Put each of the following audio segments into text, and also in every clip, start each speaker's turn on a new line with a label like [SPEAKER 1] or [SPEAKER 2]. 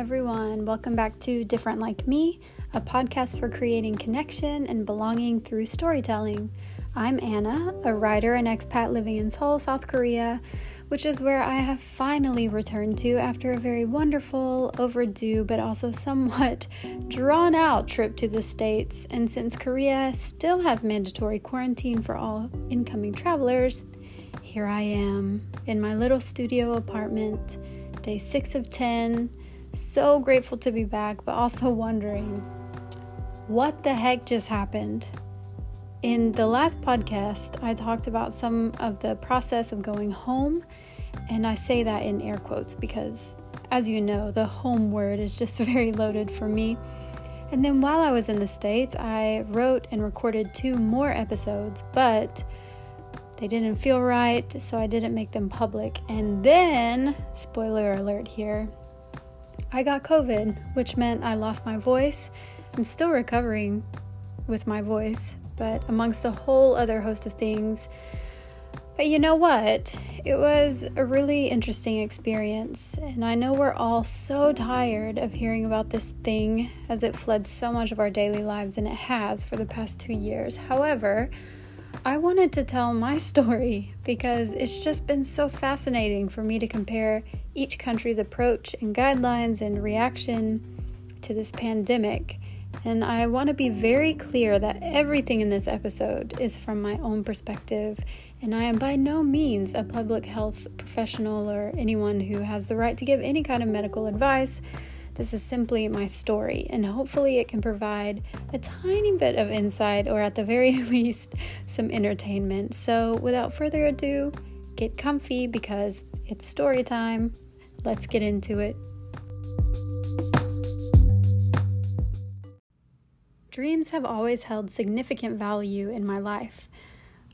[SPEAKER 1] everyone. Welcome back to Different Like Me, a podcast for creating connection and belonging through storytelling. I'm Anna, a writer and expat living in Seoul, South Korea, which is where I have finally returned to after a very wonderful, overdue, but also somewhat drawn out trip to the States. And since Korea still has mandatory quarantine for all incoming travelers, here I am in my little studio apartment, day six of 10. So grateful to be back, but also wondering what the heck just happened. In the last podcast, I talked about some of the process of going home, and I say that in air quotes because, as you know, the home word is just very loaded for me. And then while I was in the States, I wrote and recorded two more episodes, but they didn't feel right, so I didn't make them public. And then, spoiler alert here, I got COVID, which meant I lost my voice. I'm still recovering with my voice, but amongst a whole other host of things. But you know what? It was a really interesting experience, and I know we're all so tired of hearing about this thing as it floods so much of our daily lives, and it has for the past two years. However, I wanted to tell my story because it's just been so fascinating for me to compare each country's approach and guidelines and reaction to this pandemic. And I want to be very clear that everything in this episode is from my own perspective, and I am by no means a public health professional or anyone who has the right to give any kind of medical advice. This is simply my story, and hopefully, it can provide a tiny bit of insight or, at the very least, some entertainment. So, without further ado, get comfy because it's story time. Let's get into it. Dreams have always held significant value in my life.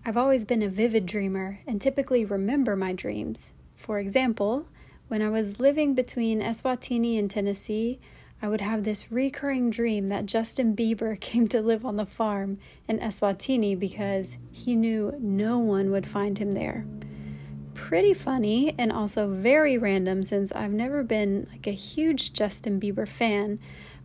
[SPEAKER 1] I've always been a vivid dreamer and typically remember my dreams. For example, when I was living between Eswatini and Tennessee, I would have this recurring dream that Justin Bieber came to live on the farm in Eswatini because he knew no one would find him there. Pretty funny and also very random since I've never been like a huge Justin Bieber fan,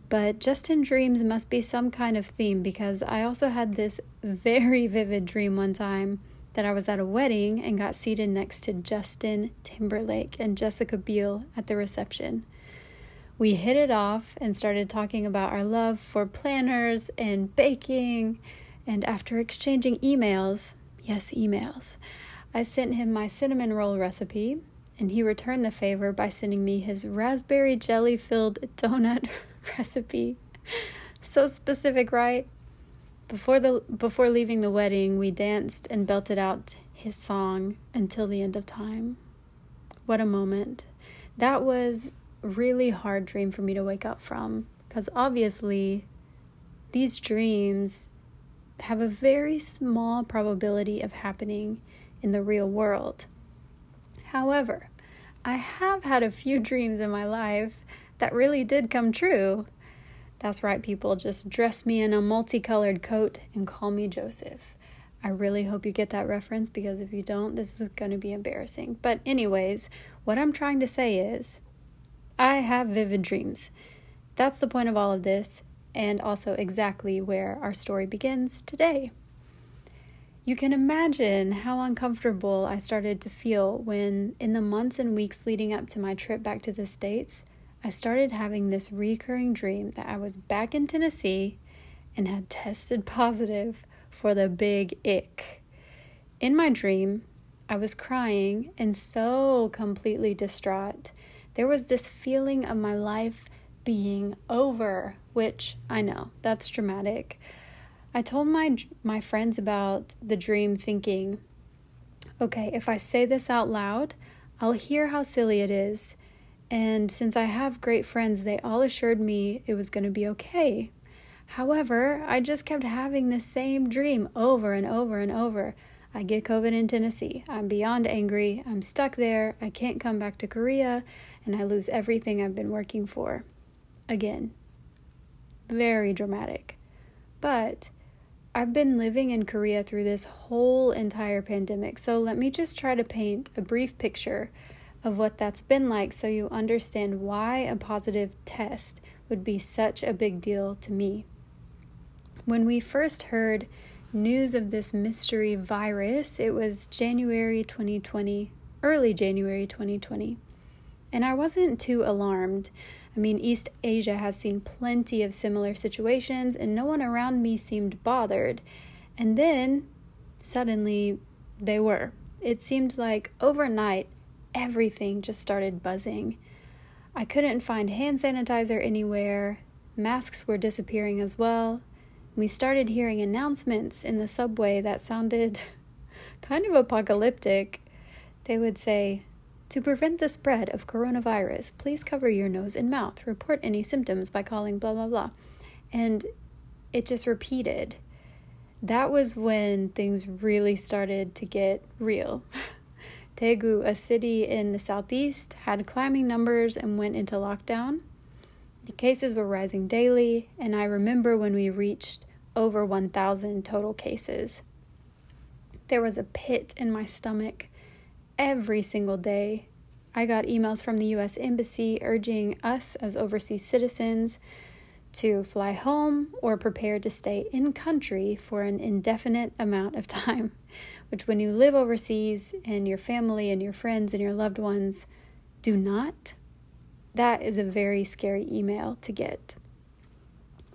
[SPEAKER 1] but Justin dreams must be some kind of theme because I also had this very vivid dream one time that I was at a wedding and got seated next to Justin Timberlake and Jessica Biel at the reception. We hit it off and started talking about our love for planners and baking. And after exchanging emails, yes, emails, I sent him my cinnamon roll recipe, and he returned the favor by sending me his raspberry jelly filled donut recipe. So specific, right? Before the before leaving the wedding, we danced and belted out his song until the end of time. What a moment. That was really hard dream for me to wake up from because obviously these dreams have a very small probability of happening in the real world. However, I have had a few dreams in my life that really did come true. That's right, people. Just dress me in a multicolored coat and call me Joseph. I really hope you get that reference because if you don't, this is going to be embarrassing. But, anyways, what I'm trying to say is I have vivid dreams. That's the point of all of this, and also exactly where our story begins today. You can imagine how uncomfortable I started to feel when, in the months and weeks leading up to my trip back to the States, I started having this recurring dream that I was back in Tennessee and had tested positive for the big ick. In my dream, I was crying and so completely distraught. There was this feeling of my life being over, which I know that's dramatic. I told my my friends about the dream thinking, okay, if I say this out loud, I'll hear how silly it is and since I have great friends, they all assured me it was going to be okay. However, I just kept having the same dream over and over and over. I get COVID in Tennessee. I'm beyond angry. I'm stuck there. I can't come back to Korea, and I lose everything I've been working for. Again, very dramatic. But I've been living in Korea through this whole entire pandemic, so let me just try to paint a brief picture of what that's been like so you understand why a positive test would be such a big deal to me. When we first heard news of this mystery virus, it was January 2020, early January 2020. And I wasn't too alarmed. I mean, East Asia has seen plenty of similar situations, and no one around me seemed bothered. And then, suddenly, they were. It seemed like overnight, everything just started buzzing. I couldn't find hand sanitizer anywhere, masks were disappearing as well. We started hearing announcements in the subway that sounded kind of apocalyptic. They would say, to prevent the spread of coronavirus, please cover your nose and mouth. Report any symptoms by calling blah, blah, blah. And it just repeated. That was when things really started to get real. Daegu, a city in the southeast, had climbing numbers and went into lockdown. The cases were rising daily, and I remember when we reached over 1,000 total cases. There was a pit in my stomach every single day. I got emails from the US Embassy urging us as overseas citizens to fly home or prepare to stay in country for an indefinite amount of time. Which, when you live overseas and your family and your friends and your loved ones do not, that is a very scary email to get.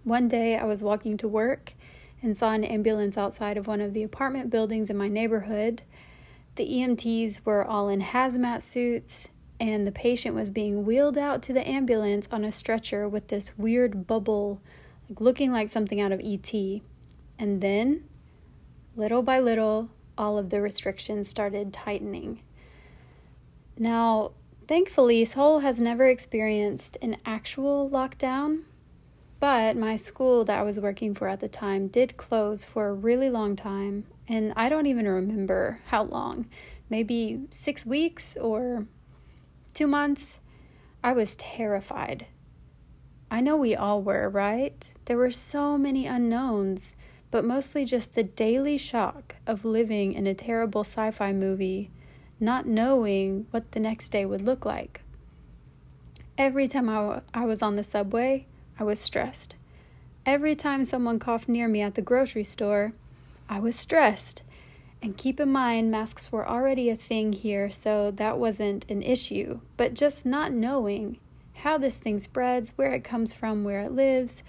[SPEAKER 1] One day I was walking to work and saw an ambulance outside of one of the apartment buildings in my neighborhood. The EMTs were all in hazmat suits, and the patient was being wheeled out to the ambulance on a stretcher with this weird bubble, looking like something out of ET. And then, little by little, all of the restrictions started tightening. Now, thankfully, Seoul has never experienced an actual lockdown, but my school that I was working for at the time did close for a really long time, and I don't even remember how long maybe six weeks or two months. I was terrified. I know we all were, right? There were so many unknowns, but mostly just the daily shock of living in a terrible sci fi movie, not knowing what the next day would look like. Every time I, I was on the subway, I was stressed. Every time someone coughed near me at the grocery store, I was stressed. And keep in mind, masks were already a thing here, so that wasn't an issue. But just not knowing how this thing spreads, where it comes from, where it lives,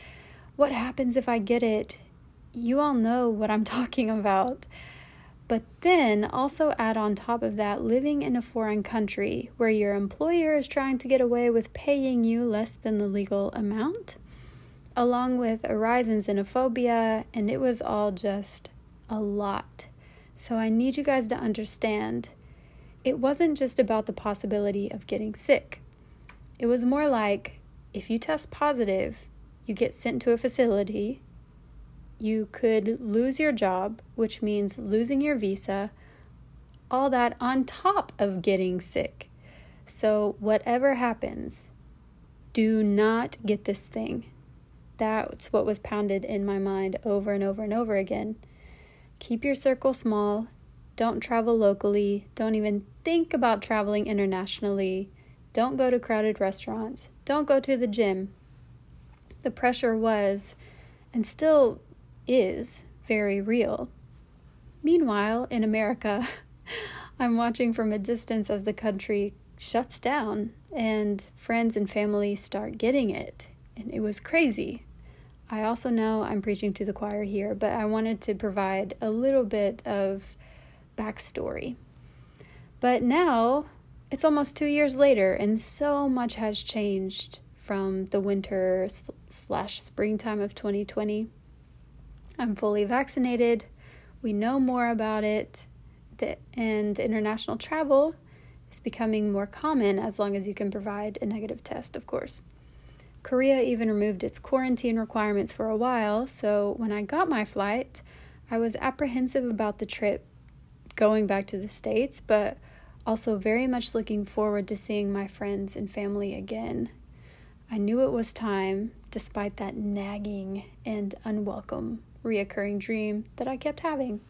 [SPEAKER 1] what happens if I get it, you all know what I'm talking about. But then also add on top of that living in a foreign country where your employer is trying to get away with paying you less than the legal amount, along with a rise in xenophobia, and it was all just a lot. So I need you guys to understand it wasn't just about the possibility of getting sick. It was more like if you test positive, you get sent to a facility you could lose your job, which means losing your visa, all that on top of getting sick. So, whatever happens, do not get this thing. That's what was pounded in my mind over and over and over again. Keep your circle small. Don't travel locally. Don't even think about traveling internationally. Don't go to crowded restaurants. Don't go to the gym. The pressure was, and still is very real. Meanwhile, in America, I'm watching from a distance as the country shuts down and friends and family start getting it. And it was crazy. I also know I'm preaching to the choir here, but I wanted to provide a little bit of backstory. But now it's almost two years later, and so much has changed from the winter slash springtime of 2020. I'm fully vaccinated. We know more about it, and international travel is becoming more common as long as you can provide a negative test, of course. Korea even removed its quarantine requirements for a while, so when I got my flight, I was apprehensive about the trip going back to the States, but also very much looking forward to seeing my friends and family again. I knew it was time, despite that nagging and unwelcome reoccurring dream that I kept having.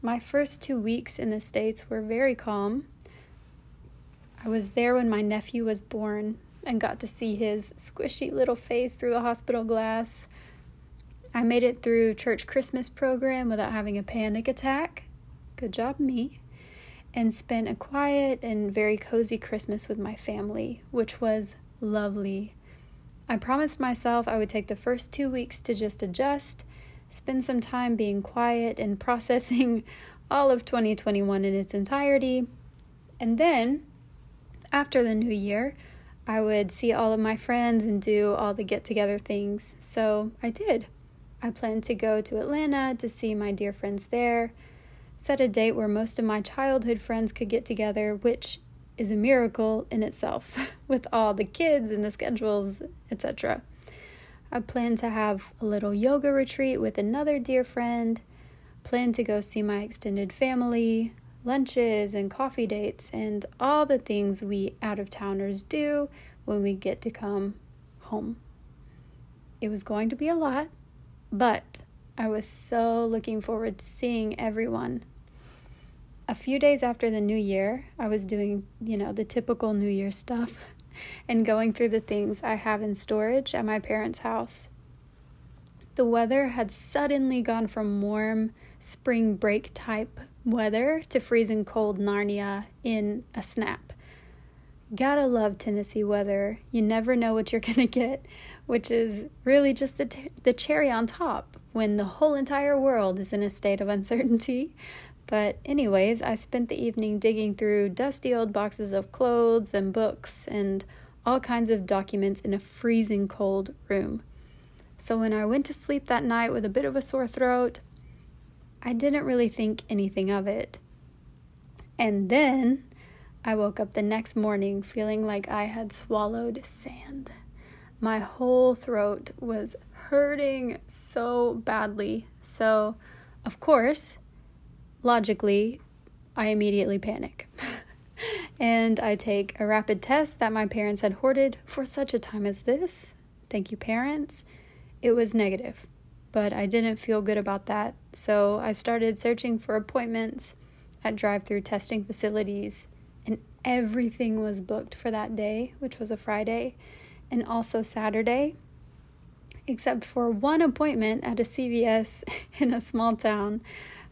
[SPEAKER 1] My first two weeks in the States were very calm. I was there when my nephew was born and got to see his squishy little face through the hospital glass. I made it through church Christmas program without having a panic attack. Good job, me. And spent a quiet and very cozy Christmas with my family, which was lovely. I promised myself I would take the first two weeks to just adjust, spend some time being quiet and processing all of 2021 in its entirety. And then, after the new year, I would see all of my friends and do all the get together things. So I did. I planned to go to Atlanta to see my dear friends there, set a date where most of my childhood friends could get together, which is a miracle in itself with all the kids and the schedules, etc. I plan to have a little yoga retreat with another dear friend, plan to go see my extended family, lunches and coffee dates, and all the things we out of towners do when we get to come home. It was going to be a lot, but I was so looking forward to seeing everyone. A few days after the new year, I was doing, you know, the typical new year stuff and going through the things I have in storage at my parents' house. The weather had suddenly gone from warm spring break type weather to freezing cold Narnia in a snap. Gotta love Tennessee weather. You never know what you're gonna get, which is really just the, t- the cherry on top when the whole entire world is in a state of uncertainty. But, anyways, I spent the evening digging through dusty old boxes of clothes and books and all kinds of documents in a freezing cold room. So, when I went to sleep that night with a bit of a sore throat, I didn't really think anything of it. And then I woke up the next morning feeling like I had swallowed sand. My whole throat was hurting so badly. So, of course, logically, I immediately panic. and I take a rapid test that my parents had hoarded for such a time as this. Thank you, parents. It was negative but I didn't feel good about that. So I started searching for appointments at drive through testing facilities, and everything was booked for that day, which was a Friday, and also Saturday, except for one appointment at a CVS in a small town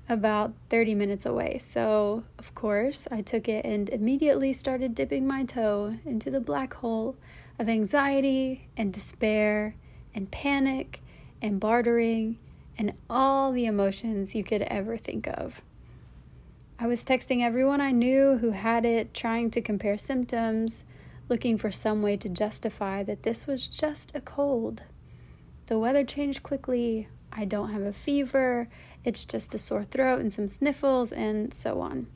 [SPEAKER 1] about 30 minutes away. So, of course, I took it and immediately started dipping my toe into the black hole of anxiety and despair and panic and bartering and all the emotions you could ever think of. I was texting everyone I knew who had it, trying to compare symptoms, looking for some way to justify that this was just a cold. The weather changed quickly. I don't have a fever. It's just a sore throat and some sniffles, and so on.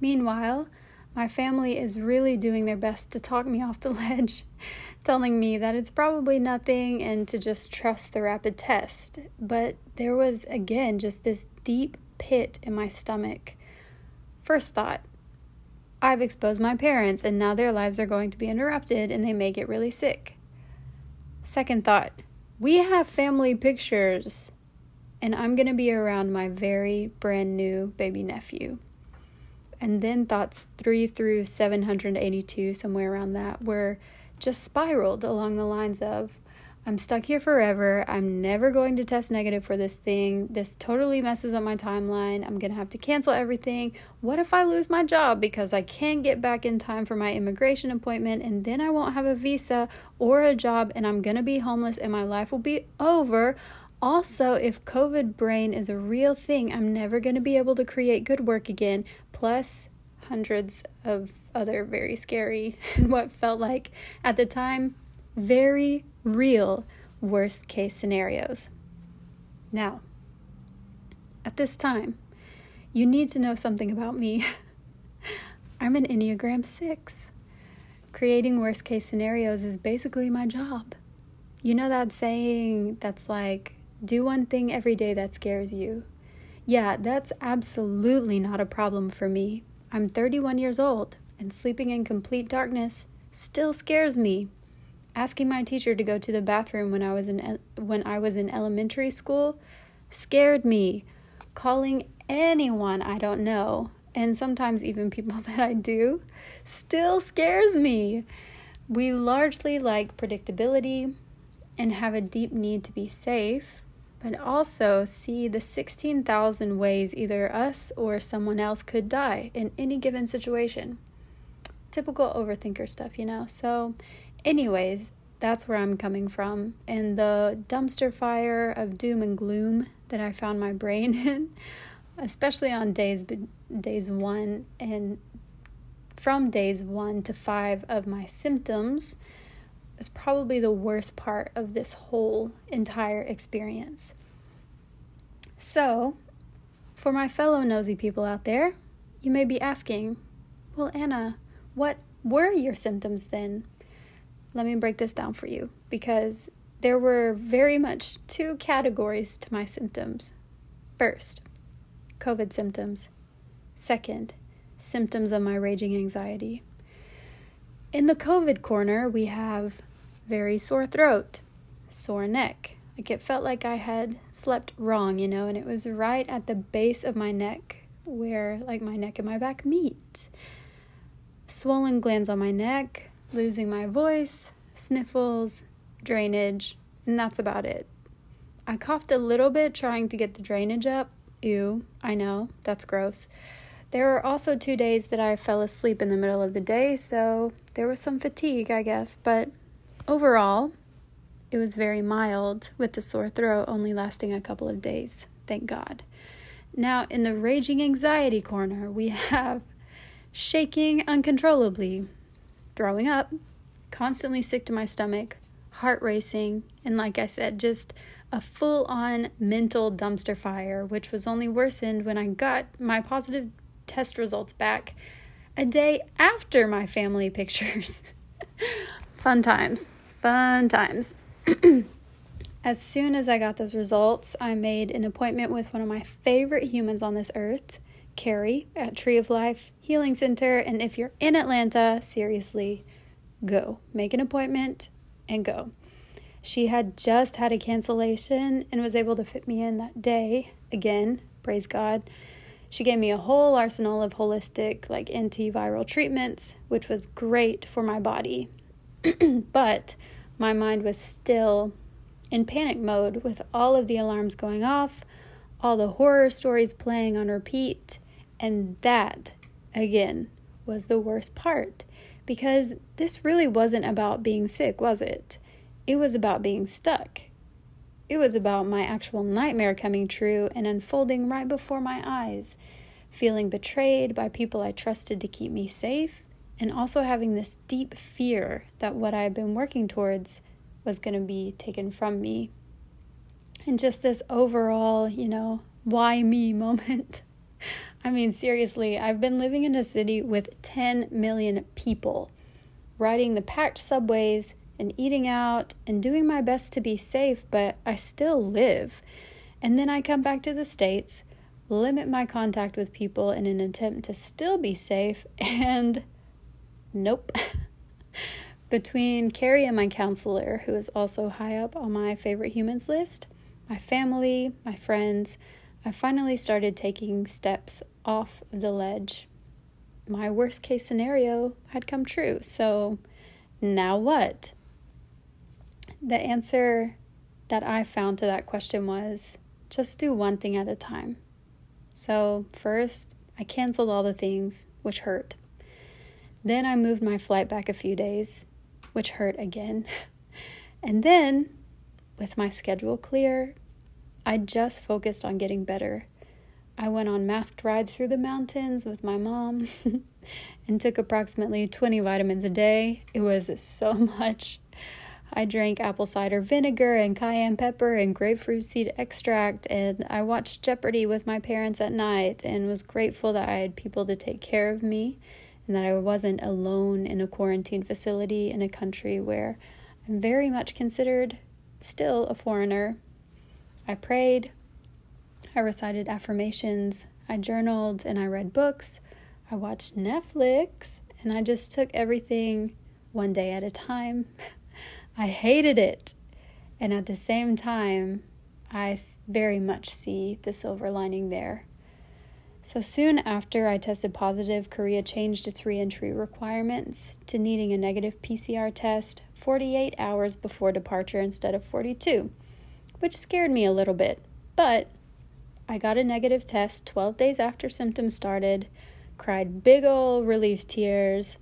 [SPEAKER 1] Meanwhile, my family is really doing their best to talk me off the ledge, telling me that it's probably nothing and to just trust the rapid test. But there was, again, just this deep pit in my stomach. First thought, I've exposed my parents and now their lives are going to be interrupted and they may get really sick. Second thought, we have family pictures and I'm going to be around my very brand new baby nephew and then thoughts 3 through 782, somewhere around that, were just spiraled along the lines of I'm stuck here forever. I'm never going to test negative for this thing. This totally messes up my timeline. I'm going to have to cancel everything. What if I lose my job because I can't get back in time for my immigration appointment and then I won't have a visa or a job and I'm going to be homeless and my life will be over? Also, if COVID brain is a real thing, I'm never going to be able to create good work again, plus hundreds of other very scary and what felt like at the time very real worst case scenarios. Now, at this time, you need to know something about me. I'm an Enneagram 6. Creating worst case scenarios is basically my job. You know that saying that's like, do one thing every day that scares you. Yeah, that's absolutely not a problem for me. I'm 31 years old, and sleeping in complete darkness still scares me. Asking my teacher to go to the bathroom when I was in when I was in elementary school scared me. Calling anyone I don't know and sometimes even people that I do, still scares me. We largely like predictability and have a deep need to be safe, but also see the 16,000 ways either us or someone else could die in any given situation. Typical overthinker stuff, you know? So, anyways, that's where I'm coming from. And the dumpster fire of doom and gloom that I found my brain in, especially on days days 1 and from days 1 to 5 of my symptoms is probably the worst part of this whole entire experience. So, for my fellow nosy people out there, you may be asking, well, Anna, what were your symptoms then? Let me break this down for you because there were very much two categories to my symptoms. First, COVID symptoms. Second, symptoms of my raging anxiety. In the COVID corner, we have very sore throat, sore neck. Like it felt like I had slept wrong, you know, and it was right at the base of my neck where like my neck and my back meet. Swollen glands on my neck, losing my voice, sniffles, drainage, and that's about it. I coughed a little bit trying to get the drainage up. Ew, I know, that's gross. There were also two days that I fell asleep in the middle of the day, so there was some fatigue, I guess, but overall, it was very mild, with the sore throat only lasting a couple of days, thank God. Now, in the raging anxiety corner, we have shaking uncontrollably, throwing up, constantly sick to my stomach, heart racing, and like I said, just a full on mental dumpster fire, which was only worsened when I got my positive test results back a day after my family pictures. fun times, fun times. as soon as I got those results, I made an appointment with one of my favorite humans on this earth, Carrie, at Tree of Life Healing Center. And if you're in Atlanta, seriously, go. Make an appointment and go. She had just had a cancellation and was able to fit me in that day. Again, praise God. She gave me a whole arsenal of holistic, like antiviral treatments, which was great for my body. but my mind was still in panic mode with all of the alarms going off, all the horror stories playing on repeat, and that, again, was the worst part because this really wasn't about being sick, was it? It was about being stuck. It was about my actual nightmare coming true and unfolding right before my eyes, feeling betrayed by people I trusted to keep me safe, and also having this deep fear that what I had been working towards was going to be taken from me. And just this overall, you know, why me moment. I mean, seriously, I've been living in a city with 10 million people, riding the packed subways and eating out and doing my best to be safe, but I still live. And then I come back to the States, limit my contact with people in an attempt to still be safe, and nope. Between Carrie and my counselor, who is also high up on my favorite humans list, my family, my friends, I finally started taking steps off the ledge. My worst case scenario had come true, so now what? The answer that I found to that question was just do one thing at a time. So, first, I canceled all the things which hurt. Then I moved my flight back a few days, which hurt again. and then, with my schedule clear, I just focused on getting better. I went on masked rides through the mountains with my mom and took approximately 20 vitamins a day. It was so much. I drank apple cider vinegar and cayenne pepper and grapefruit seed extract, and I watched Jeopardy with my parents at night and was grateful that I had people to take care of me and that I wasn't alone in a quarantine facility in a country where I'm very much considered still a foreigner. I prayed, I recited affirmations, I journaled, and I read books. I watched Netflix, and I just took everything one day at a time. I hated it. And at the same time, I very much see the silver lining there. So soon after I tested positive, Korea changed its reentry requirements to needing a negative PCR test 48 hours before departure instead of 42, which scared me a little bit. But I got a negative test 12 days after symptoms started, cried big ol' relief tears,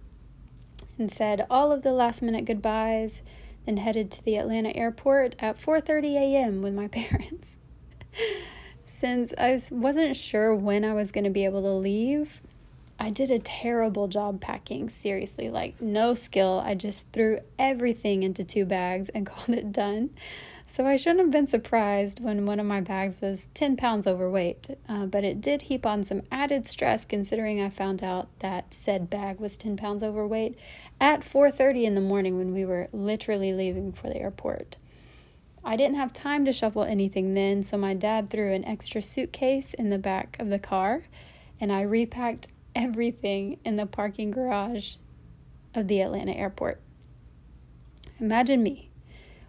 [SPEAKER 1] and said all of the last minute goodbyes, then headed to the Atlanta airport at 4:30 a.m. with my parents. Since I wasn't sure when I was going to be able to leave, I did a terrible job packing, seriously, like no skill. I just threw everything into two bags and called it done. So I shouldn't have been surprised when one of my bags was 10 pounds overweight, uh, but it did heap on some added stress considering I found out that said bag was 10 pounds overweight at 4:30 in the morning when we were literally leaving for the airport. I didn't have time to shuffle anything then, so my dad threw an extra suitcase in the back of the car and I repacked everything in the parking garage of the Atlanta airport. Imagine me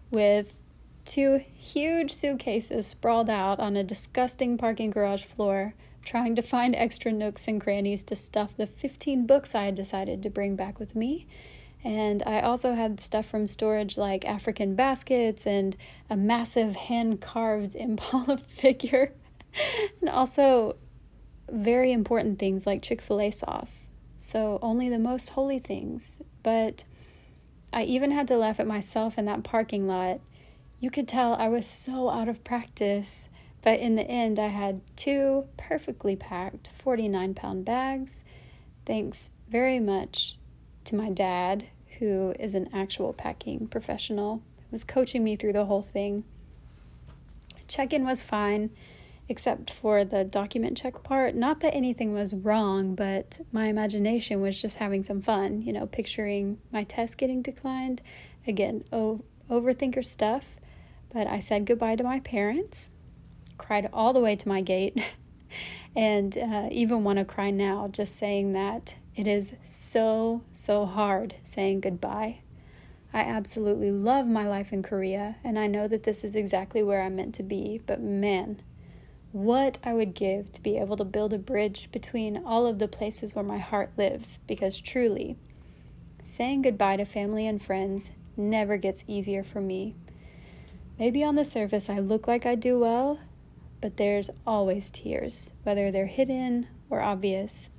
[SPEAKER 1] with two huge suitcases sprawled out on a disgusting parking garage floor, trying to find extra nooks and crannies to stuff the 15 books I had decided to bring back with me and I also had stuff from storage like African baskets and a massive hand carved Impala figure. and also very important things like Chick fil A sauce. So only the most holy things. But I even had to laugh at myself in that parking lot. You could tell I was so out of practice. But in the end, I had two perfectly packed 49 pound bags. Thanks very much to my dad, who is an actual packing professional, was coaching me through the whole thing. Check in was fine, except for the document check part. Not that anything was wrong, but my imagination was just having some fun, you know, picturing my test getting declined. Again, oh, overthinker stuff. But I said goodbye to my parents, cried all the way to my gate, and uh, even want to cry now just saying that it is so, so hard saying goodbye. I absolutely love my life in Korea, and I know that this is exactly where I'm meant to be, but man, what I would give to be able to build a bridge between all of the places where my heart lives, because truly, saying goodbye to family and friends never gets easier for me. Maybe on the surface I look like I do well, but there's always tears, whether they're hidden or obvious.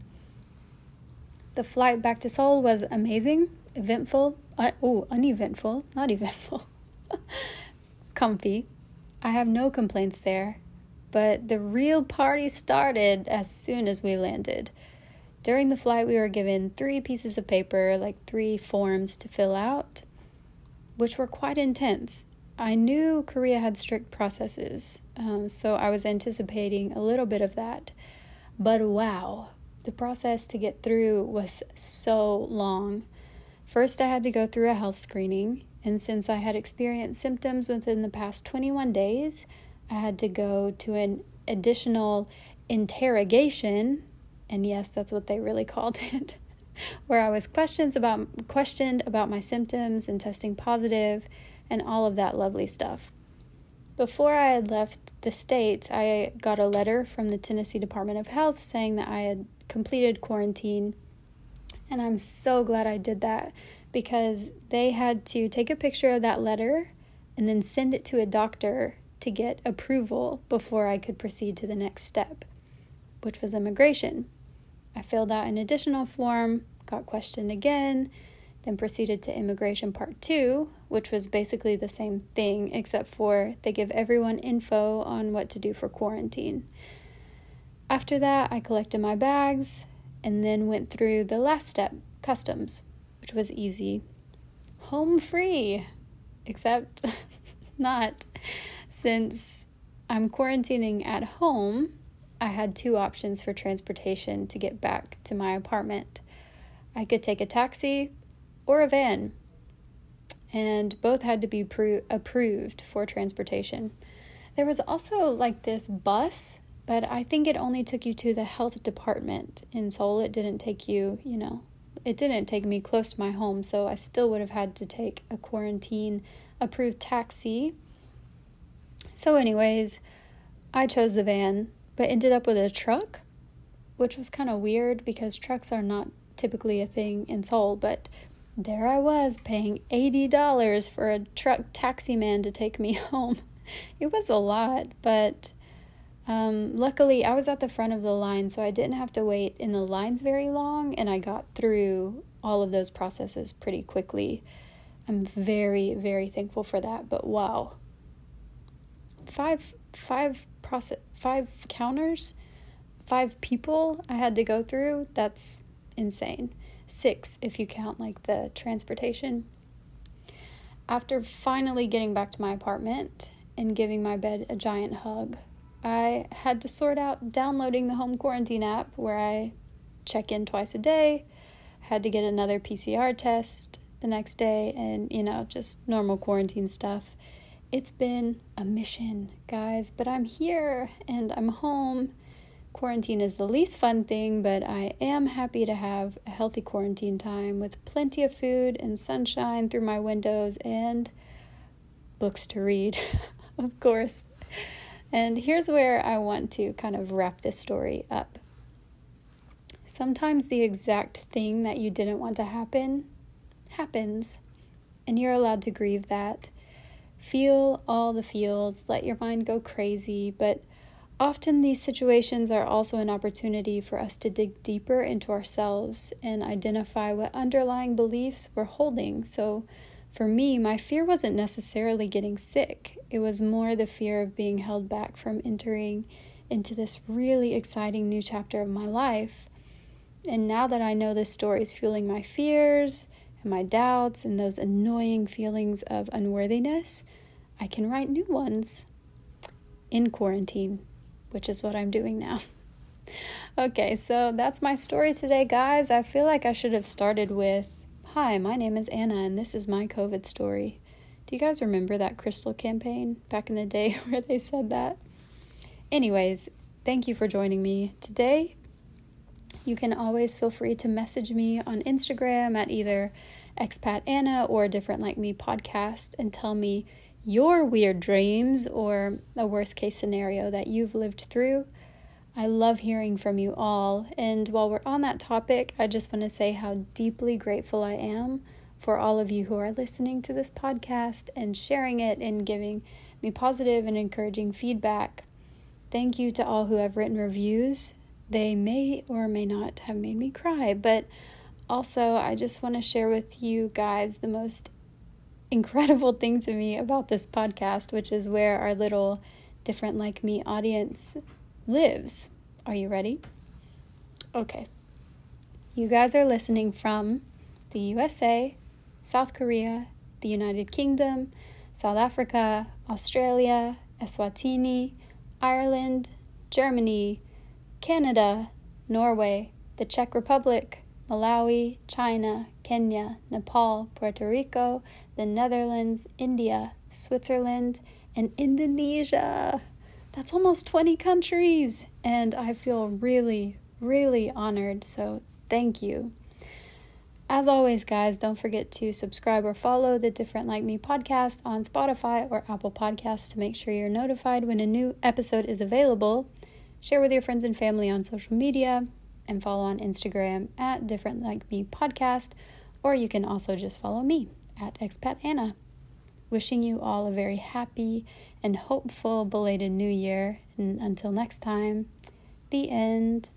[SPEAKER 1] The flight back to Seoul was amazing, eventful, uh, oh, uneventful, not eventful, comfy. I have no complaints there, but the real party started as soon as we landed. During the flight, we were given three pieces of paper, like three forms to fill out, which were quite intense. I knew Korea had strict processes, um, so I was anticipating a little bit of that. But wow, the process to get through was so long. First, I had to go through a health screening, and since I had experienced symptoms within the past 21 days, I had to go to an additional interrogation, and yes, that's what they really called it, where I was questions about questioned about my symptoms and testing positive and all of that lovely stuff. Before I had left the States, I got a letter from the Tennessee Department of Health saying that I had completed quarantine. And I'm so glad I did that because they had to take a picture of that letter and then send it to a doctor to get approval before I could proceed to the next step, which was immigration. I filled out an additional form, got questioned again, then proceeded to immigration part two, which was basically the same thing, except for they give everyone info on what to do for quarantine. After that, I collected my bags and then went through the last step, customs, which was easy. Home free, except not since I'm quarantining at home. I had two options for transportation to get back to my apartment. I could take a taxi or a van, and both had to be pro- approved for transportation. There was also like this bus but I think it only took you to the health department in Seoul. It didn't take you, you know, it didn't take me close to my home, so I still would have had to take a quarantine approved taxi. So, anyways, I chose the van, but ended up with a truck. which was kind of weird because trucks are not typically a thing in Seoul, but there I was paying $80 for a truck taxi man to take me home. It was a lot, but um, luckily I was at the front of the line, so I didn't have to wait in the lines very long, and I got through all of those processes pretty quickly. I'm very, very thankful for that. But wow, five, five process, five counters, five people I had to go through. That's insane. Six if you count like the transportation. After finally getting back to my apartment and giving my bed a giant hug, I had to sort out downloading the home quarantine app where I check in twice a day, had to get another PCR test the next day, and you know, just normal quarantine stuff. It's been a mission, guys, but I'm here and I'm home. Quarantine is the least fun thing, but I am happy to have a healthy quarantine time with plenty of food and sunshine through my windows and books to read, of course. And here's where I want to kind of wrap this story up. Sometimes the exact thing that you didn't want to happen happens, and you're allowed to grieve that. Feel all the feels, let your mind go crazy, but often these situations are also an opportunity for us to dig deeper into ourselves and identify what underlying beliefs we're holding. So, for me, my fear wasn't necessarily getting sick, it was more the fear of being held back from entering into this really exciting new chapter of my life. And now that I know this story is fueling my fears and my doubts and those annoying feelings of unworthiness, I can write new ones in quarantine, which is what I'm doing now. okay, so that's my story today, guys. I feel like I should have started with Hi, my name is Anna, and this is my COVID story. Do you guys remember that Crystal campaign back in the day where they said that? Anyways, thank you for joining me today. You can always feel free to message me on Instagram at either expat Anna or Different Like Me podcast and tell me your weird dreams or a worst case scenario that you've lived through. I love hearing from you all. And while we're on that topic, I just want to say how deeply grateful I am for all of you who are listening to this podcast and sharing it and giving me positive and encouraging feedback. Thank you to all who have written reviews. They may or may not have made me cry, but also I just want to share with you guys the most incredible thing to me about this podcast, which is where our little different like me audience lives. Are you ready? Okay. You guys are listening from the USA, South Korea, the United Kingdom, South Africa, Australia, Eswatini, Ireland, Germany, Canada, Norway, the Czech Republic, Malawi, China, Kenya, Nepal, Puerto Rico, the Netherlands, India, Switzerland, and Indonesia. That's almost 20 countries, and I feel really, really honored. So, thank you. As always, guys, don't forget to subscribe or follow the Different Like Me podcast on Spotify or Apple Podcasts to make sure you're notified when a new episode is available. Share with your friends and family on social media and follow on Instagram at Different Like Me podcast, or you can also just follow me at Expat Anna. Wishing you all a very happy and hopeful belated new year. And until next time, the end.